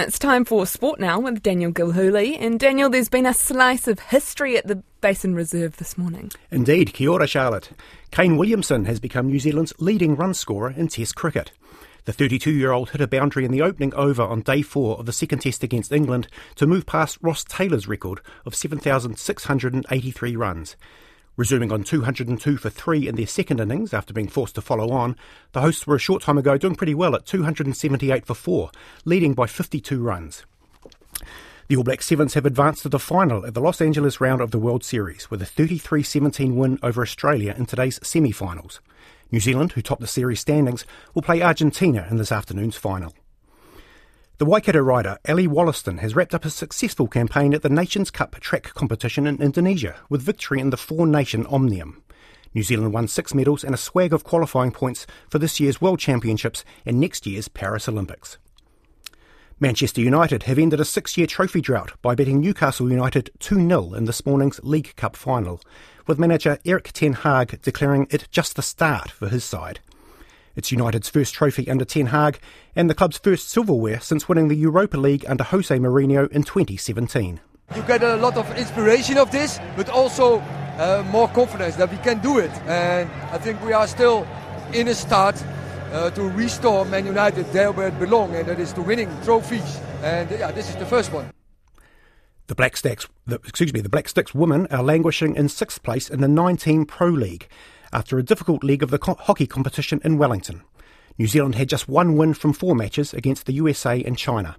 It's time for sport now with Daniel Gilhooly. And Daniel, there's been a slice of history at the Basin Reserve this morning. Indeed, kia ora, Charlotte. Kane Williamson has become New Zealand's leading run scorer in Test cricket. The 32 year old hit a boundary in the opening over on day four of the second test against England to move past Ross Taylor's record of 7,683 runs. Resuming on 202 for three in their second innings after being forced to follow on, the hosts were a short time ago doing pretty well at 278 for four, leading by 52 runs. The All Black Sevens have advanced to the final at the Los Angeles round of the World Series with a 33 17 win over Australia in today's semi finals. New Zealand, who topped the series standings, will play Argentina in this afternoon's final. The Waikato rider Ally Wollaston has wrapped up a successful campaign at the Nations Cup track competition in Indonesia with victory in the four nation Omnium. New Zealand won six medals and a swag of qualifying points for this year's World Championships and next year's Paris Olympics. Manchester United have ended a six year trophy drought by beating Newcastle United 2 0 in this morning's League Cup final, with manager Erik Ten Hag declaring it just the start for his side. It's United's first trophy under Ten Hag and the club's first silverware since winning the Europa League under Jose Mourinho in 2017. You get a lot of inspiration of this, but also uh, more confidence that we can do it. And I think we are still in a start uh, to restore Man United there where it belongs, and that is to winning trophies. And yeah, this is the first one. The Black Sticks, the, excuse me, the Black Sticks women are languishing in sixth place in the 19 Pro League after a difficult leg of the co- hockey competition in Wellington. New Zealand had just one win from four matches against the USA and China.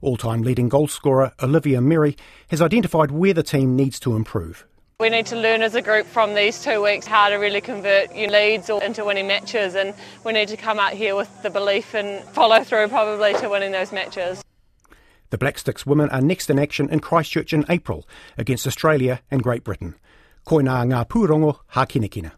All time leading goalscorer Olivia Merry has identified where the team needs to improve. We need to learn as a group from these two weeks how to really convert your leads into winning matches, and we need to come out here with the belief and follow through probably to winning those matches. The Black Sticks women are next in action in Christchurch in April against Australia and Great Britain. Koina ngā pūrongo